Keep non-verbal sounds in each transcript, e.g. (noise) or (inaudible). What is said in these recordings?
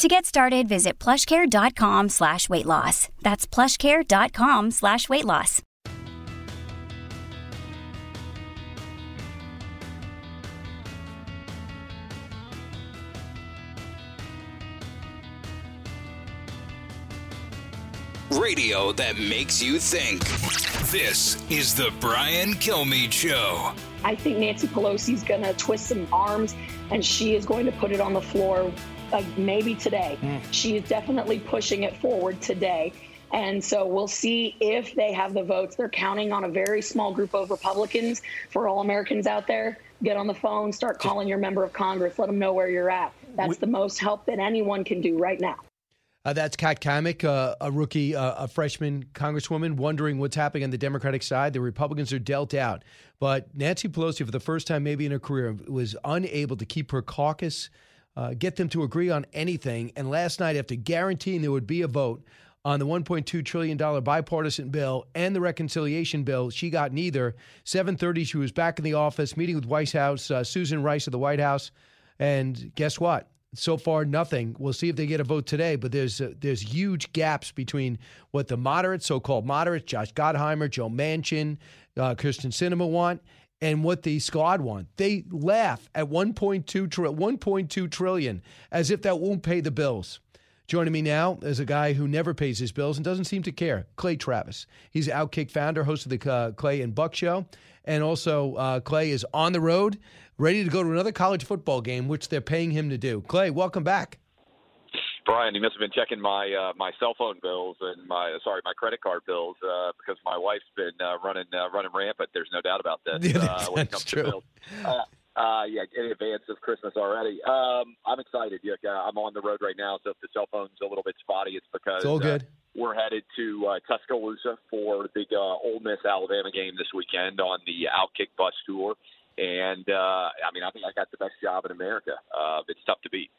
To get started, visit plushcare.com slash weight loss. That's plushcare.com slash weight loss. Radio that makes you think. This is the Brian Kilmeade Show. I think Nancy Pelosi's going to twist some arms and she is going to put it on the floor uh, maybe today. Mm. She is definitely pushing it forward today. And so we'll see if they have the votes. They're counting on a very small group of Republicans for all Americans out there. Get on the phone, start calling your member of Congress, let them know where you're at. That's the most help that anyone can do right now. Uh, that's Kat Cammack, uh, a rookie, uh, a freshman congresswoman, wondering what's happening on the Democratic side. The Republicans are dealt out. But Nancy Pelosi, for the first time maybe in her career, was unable to keep her caucus, uh, get them to agree on anything. And last night, after guaranteeing there would be a vote on the $1.2 trillion bipartisan bill and the reconciliation bill, she got neither. 7.30, she was back in the office, meeting with White House, uh, Susan Rice of the White House. And guess what? so far nothing. We'll see if they get a vote today, but there's uh, there's huge gaps between what the moderates, so-called moderates, Josh Gottheimer, Joe Manchin, uh, Kyrsten Sinema want, and what the squad want. They laugh at 1.2 tri- 1.2 trillion as if that won't pay the bills. Joining me now is a guy who never pays his bills and doesn't seem to care. Clay Travis. He's Outkick founder, host of the uh, Clay and Buck Show, and also uh, Clay is on the road ready to go to another college football game, which they're paying him to do. Clay, welcome back. Brian, you must have been checking my uh, my cell phone bills and my sorry my credit card bills uh, because my wife's been uh, running uh, running rampant. There's no doubt about this. (laughs) Yeah, uh, when it comes true. To bills. Uh, uh, yeah, in advance of Christmas already. Um, I'm excited. Yeah, I'm on the road right now, so if the cell phone's a little bit spotty, it's because it's all good. we're headed to uh, Tuscaloosa for the big Ole Miss Alabama game this weekend on the Outkick bus tour. And uh, I mean, I think I got the best job in America. Uh, it's tough to beat.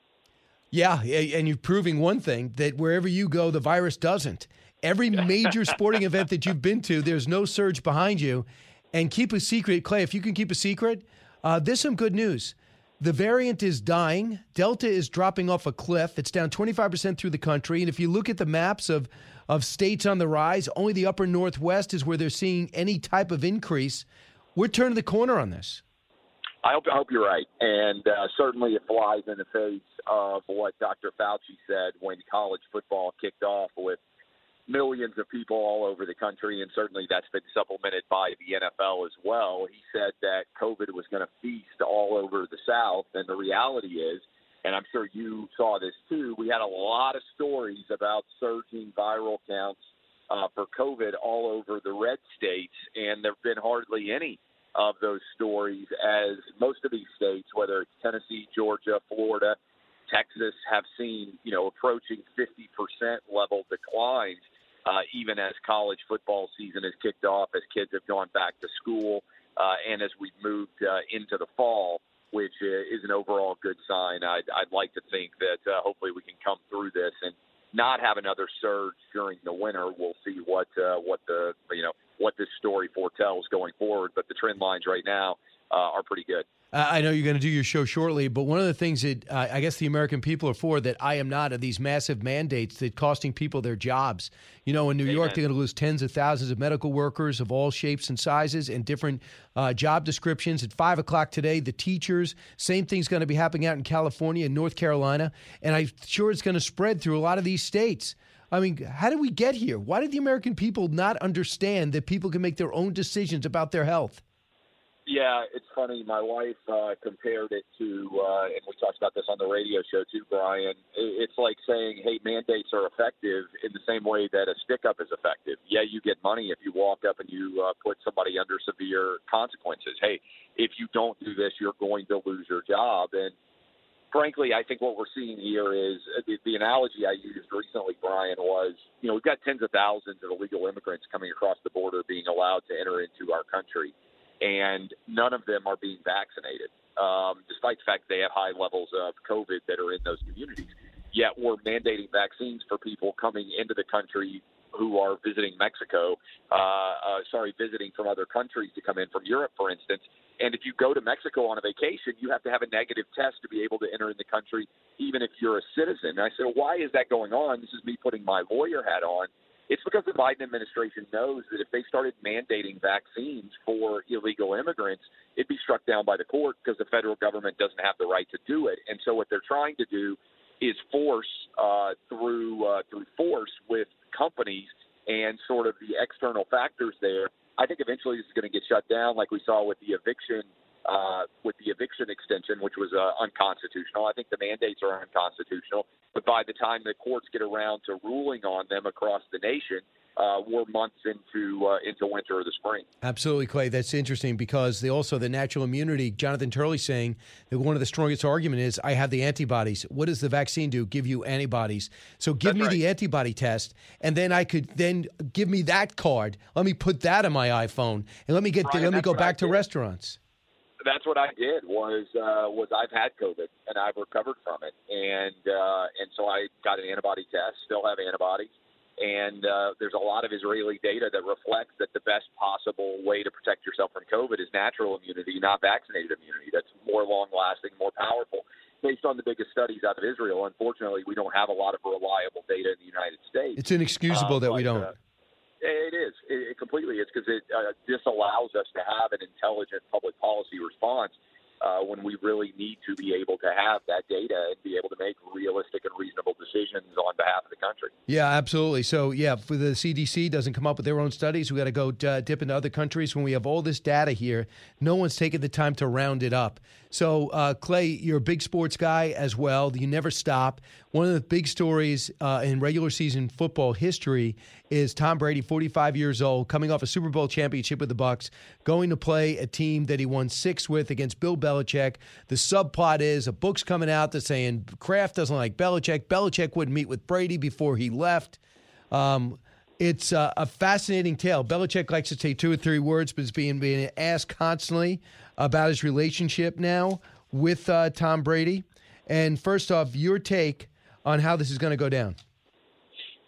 Yeah, and you're proving one thing that wherever you go, the virus doesn't. Every (laughs) major sporting event that you've been to, there's no surge behind you. And keep a secret, Clay. If you can keep a secret, uh, there's some good news. The variant is dying. Delta is dropping off a cliff. It's down 25% through the country. And if you look at the maps of, of states on the rise, only the upper Northwest is where they're seeing any type of increase. We're turning the corner on this. I hope, I hope you're right. And uh, certainly it flies in the face of what Dr. Fauci said when college football kicked off with millions of people all over the country. And certainly that's been supplemented by the NFL as well. He said that COVID was going to feast all over the South. And the reality is, and I'm sure you saw this too, we had a lot of stories about surging viral counts uh, for COVID all over the red states, and there have been hardly any of those stories as most of these states, whether it's Tennessee, Georgia, Florida, Texas, have seen, you know, approaching 50% level declines, uh, even as college football season has kicked off, as kids have gone back to school, uh, and as we've moved uh, into the fall, which uh, is an overall good sign. I'd, I'd like to think that uh, hopefully we can come through this and not have another surge during the winter. We'll see what uh, what the you know what this story foretells going forward. But the trend lines right now uh, are pretty good. I know you're going to do your show shortly, but one of the things that uh, I guess the American people are for that I am not are these massive mandates that costing people their jobs. You know, in New Amen. York, they're going to lose tens of thousands of medical workers of all shapes and sizes and different uh, job descriptions. At five o'clock today, the teachers, same thing's going to be happening out in California and North Carolina, and I'm sure it's going to spread through a lot of these states. I mean, how did we get here? Why did the American people not understand that people can make their own decisions about their health? Yeah, it's funny. My wife uh, compared it to, uh, and we talked about this on the radio show too, Brian. It's like saying, "Hey, mandates are effective in the same way that a stick up is effective." Yeah, you get money if you walk up and you uh, put somebody under severe consequences. Hey, if you don't do this, you're going to lose your job. And frankly, I think what we're seeing here is uh, the, the analogy I used recently, Brian, was you know we've got tens of thousands of illegal immigrants coming across the border being allowed to enter into our country, and none of them are being vaccinated, um, despite the fact they have high levels of COVID that are in those communities. Yet we're mandating vaccines for people coming into the country who are visiting Mexico, uh, uh, sorry, visiting from other countries to come in from Europe, for instance, and if you go to Mexico on a vacation, you have to have a negative test to be able to enter in the country, even if you're a citizen. And I said, why is that going on? This is me putting my lawyer hat on. It's because the Biden administration knows that if they started mandating vaccines for illegal immigrants, it'd be struck down by the court because the federal government doesn't have the right to do it. And so what they're trying to do is force uh, through uh, through force with companies and sort of the external factors there I think eventually this is going to get shut down, like we saw with the eviction uh, with the eviction extension, which was uh, unconstitutional. I think the mandates are unconstitutional. But by the time the courts get around to ruling on them across the nation, uh, we're months into uh, into winter or the spring. Absolutely, Clay. That's interesting because they also the natural immunity. Jonathan Turley saying that one of the strongest argument is I have the antibodies. What does the vaccine do? Give you antibodies. So give That's me right. the antibody test, and then I could then give me that card. Let me put that on my iPhone, and let me get let me go back to restaurants. That's what I did. Was uh, was I've had COVID and I've recovered from it, and uh, and so I got an antibody test. Still have antibodies. And uh, there's a lot of Israeli data that reflects that the best possible way to protect yourself from COVID is natural immunity, not vaccinated immunity. That's more long lasting, more powerful. Based on the biggest studies out of Israel, unfortunately, we don't have a lot of reliable data in the United States. It's inexcusable Uh, that we don't. uh, it is. It, it completely is because it uh, disallows us to have an intelligent public policy response uh, when we really need to be able to have that data and be able to make realistic and reasonable decisions on behalf country. Yeah, absolutely. So, yeah, for the CDC doesn't come up with their own studies, we got to go uh, dip into other countries. When we have all this data here, no one's taken the time to round it up. So, uh, Clay, you're a big sports guy as well. You never stop. One of the big stories uh, in regular season football history is Tom Brady, 45 years old, coming off a Super Bowl championship with the Bucks, going to play a team that he won six with against Bill Belichick. The subplot is a book's coming out that's saying Kraft doesn't like Belichick. Belichick wouldn't meet with Brady before he left. Um, it's uh, a fascinating tale. Belichick likes to say two or three words, but is being being asked constantly about his relationship now with uh, Tom Brady. And first off, your take on how this is going to go down.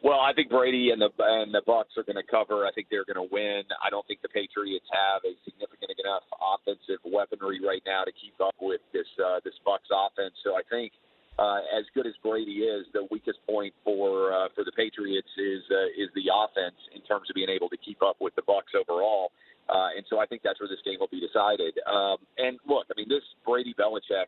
Well, I think Brady and the and the Bucks are going to cover. I think they're going to win. I don't think the Patriots have a significant enough offensive weaponry right now to keep up with this uh, this Bucks offense. So I think uh, as good as Brady is, the weakest point for uh, for the Patriots is uh, is the offense in terms of being able to keep up with the Bucks overall. Uh, and so I think that's where this game will be decided. Um, and look, I mean, this Brady Belichick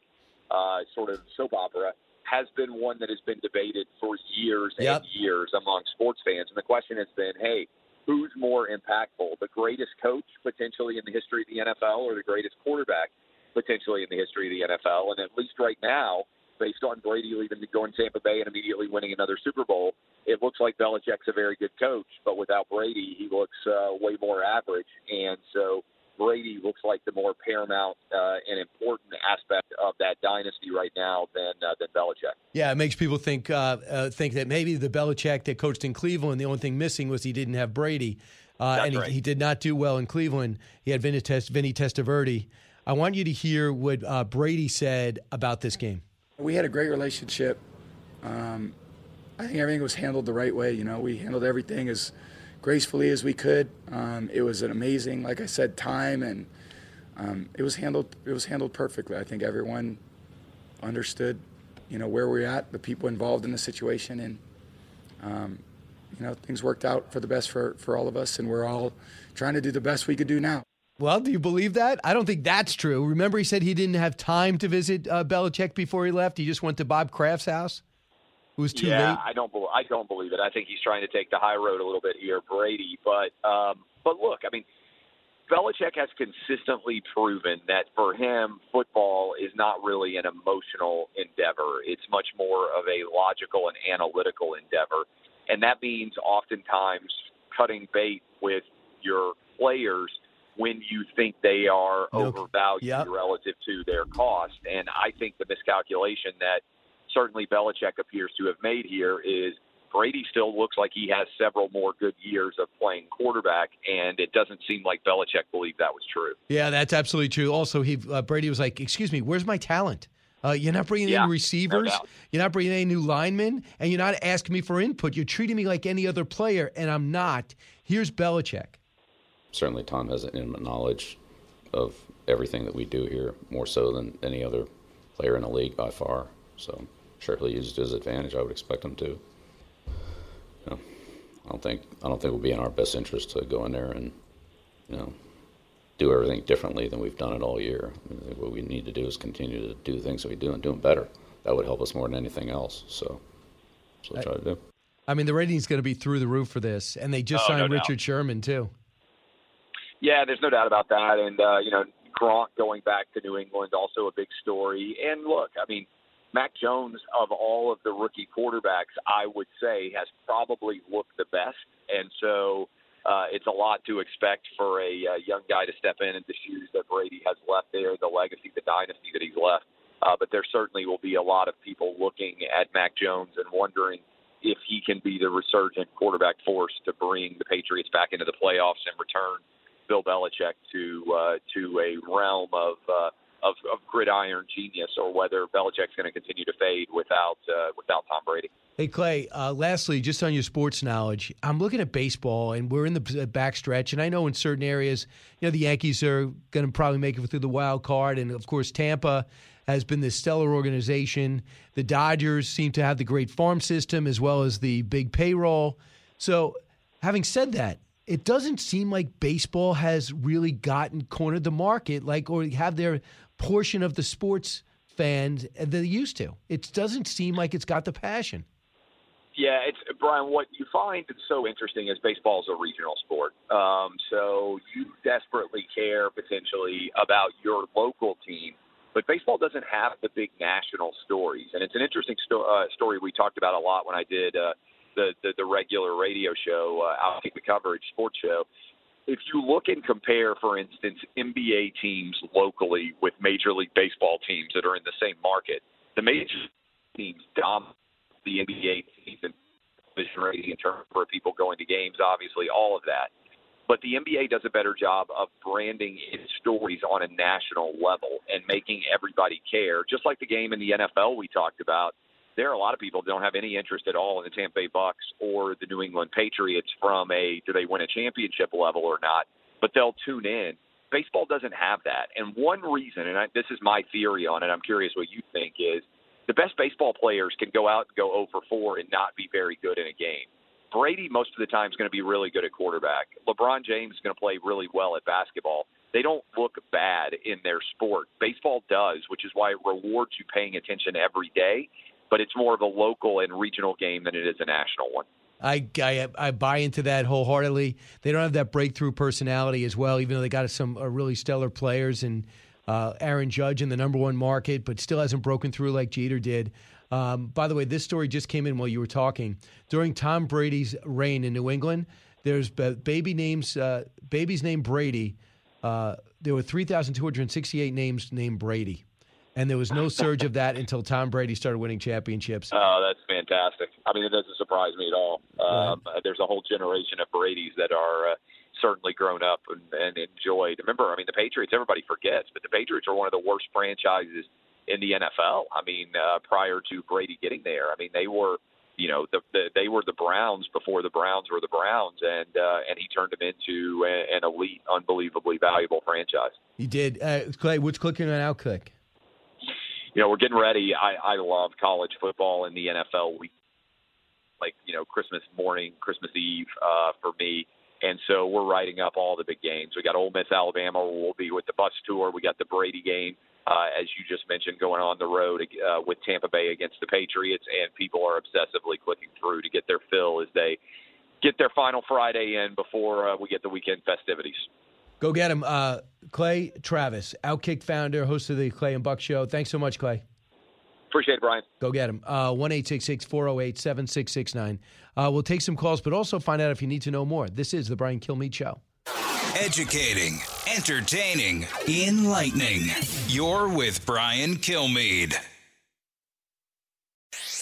uh, sort of soap opera has been one that has been debated for years Yep. and years among sports fans. And the question has been, hey, who's more impactful, the greatest coach potentially in the history of the NFL or the greatest quarterback potentially in the history of the NFL? And at least right now, based on Brady leaving to go in Tampa Bay and immediately winning another Super Bowl, it looks like Belichick's a very good coach. But without Brady, he looks uh, way more average. And so Brady looks like the more paramount uh, and important aspect of that dynasty right now than uh, than Belichick. Yeah, it makes people think uh, uh, think that maybe the Belichick that coached in Cleveland, the only thing missing was he didn't have Brady, uh, and he, right. he did not do well in Cleveland. He had Vinny, Test, Vinny Testaverde. I want you to hear what uh, Brady said about this game. We had a great relationship. Um, I think everything was handled the right way. You know, we handled everything as gracefully as we could. Um, it was an amazing, like I said, time, and um, it was handled. It was handled perfectly. I think everyone understood, you know, where we're at, the people involved in the situation, and um, you know, things worked out for the best for for all of us, and we're all trying to do the best we could do now. Well, do you believe that? I don't think that's true. Remember, he said he didn't have time to visit uh, Belichick before he left. He just went to Bob Kraft's house. It was too yeah, late. I don't. bel I don't believe it. I think he's trying to take the high road a little bit here, Brady. But um, but look, I mean, Belichick has consistently proven that for him, football is not really an emotional endeavor. It's much more of a logical and analytical endeavor, and that means oftentimes cutting bait with your players when you think they are No. overvalued Yep. relative to their cost. And I think the miscalculation that certainly Belichick appears to have made here is Brady still looks like he has several more good years of playing quarterback, and it doesn't seem like Belichick believed that was true. Yeah, that's absolutely true. Also, he uh, Brady was like, "Excuse me, where's my talent? Uh, you're not bringing Yeah, in receivers. doubt. you're not bringing in new linemen, and you're not asking me for input. You're treating me like any other player, and I'm not. Here's Belichick. Certainly Tom has an intimate knowledge of everything that we do here, more so than any other player in the league by far. So sure he'll use it to his advantage. I would expect him to. You know, I don't think I don't think it would be in our best interest to go in there and you know do everything differently than we've done it all year. I mean, what we need to do is continue to do things that we do and do them better. That would help us more than anything else. So that's what I try to do. I mean, the rating's going to be through the roof for this, and they just Oh, no signed doubt. Richard Sherman too. Yeah, there's no doubt about that. And, uh, you know, Gronk going back to New England, also a big story. And look, I mean, Mac Jones, of all of the rookie quarterbacks, I would say has probably looked the best. And so uh, it's a lot to expect for a uh, young guy to step in into shoes that Brady has left there, the legacy, the dynasty that he's left. Uh, but there certainly will be a lot of people looking at Mac Jones and wondering if he can be the resurgent quarterback force to bring the Patriots back into the playoffs and return Bill Belichick to uh, to a realm of, uh, of of gridiron genius, or whether Belichick's going to continue to fade without uh, without Tom Brady. Hey Clay, uh, lastly, just on your sports knowledge, I'm looking at baseball, and we're in the backstretch, and I know in certain areas, you know, the Yankees are going to probably make it through the wild card, and of course, Tampa has been this stellar organization. The Dodgers seem to have the great farm system as well as the big payroll. So, having said that, it doesn't seem like baseball has really gotten cornered the market, like or have their portion of the sports fans that they used to. It doesn't seem like it's got the passion. Yeah, it's Brian. What you find that's so interesting is baseball is a regional sport. Um, so you desperately care potentially about your local team, but baseball doesn't have the big national stories. And it's an interesting sto- uh, story we talked about a lot when I did uh, the, the the regular radio show, uh, out the coverage sports show. If you look and compare, for instance, NBA teams locally with Major League Baseball teams that are in the same market, the major teams dominate the NBA season vision rating in terms of people going to games, obviously, all of that. But the NBA does a better job of branding its stories on a national level and making everybody care. Just like the game in the NFL we talked about, there are a lot of people who don't have any interest at all in the Tampa Bay Bucks or the New England Patriots from a do they win a championship level or not, but they'll tune in. Baseball doesn't have that. And one reason, and I, this is my theory on it, I'm curious what you think, is the best baseball players can go out and go 0 for 4 and not be very good in a game. Brady, most of the time, is going to be really good at quarterback. LeBron James is going to play really well at basketball. They don't look bad in their sport. Baseball does, which is why it rewards you paying attention every day, but it's more of a local and regional game than it is a national one. I, I I buy into that wholeheartedly. They don't have that breakthrough personality as well, even though they got some uh, really stellar players and uh, Aaron Judge in the number one market, but still hasn't broken through like Jeter did. Um, by the way, this story just came in while you were talking. During Tom Brady's reign in New England, there's baby names, uh, babies named Brady. Uh, there were 3,268 names named Brady. And there was no surge of that until Tom Brady started winning championships. Oh, that's fantastic. I mean, it doesn't surprise me at all. Um, There's a whole generation of Brady's that are uh, certainly grown up and, and enjoyed. Remember, I mean, the Patriots, everybody forgets, but the Patriots are one of the worst franchises in the NFL. I mean, uh, prior to Brady getting there, I mean, they were, you know, the, the they were the Browns before the Browns were the Browns, and uh, and he turned them into an elite, unbelievably valuable franchise. You did. Uh, Clay, what's clicking on Outkick? You know, we're getting ready. I, I love college football and the NFL week, like, you know, Christmas morning, Christmas Eve uh, for me. And so we're writing up all the big games. We got Ole Miss, Alabama. We'll be with the bus tour. We got the Brady game, uh, as you just mentioned, going on the road uh, with Tampa Bay against the Patriots. And people are obsessively clicking through to get their fill as they get their final Friday in before uh, we get the weekend festivities. Go get him. Uh, Clay Travis, Outkick founder, host of the Clay and Buck Show. Thanks so much, Clay. Appreciate it, Brian. Go get him. Uh, 1 408 7669. Uh, We'll take some calls, but also find out if you need to know more. This is the Brian Kilmeade Show. Educating, entertaining, enlightening. You're with Brian Kilmeade.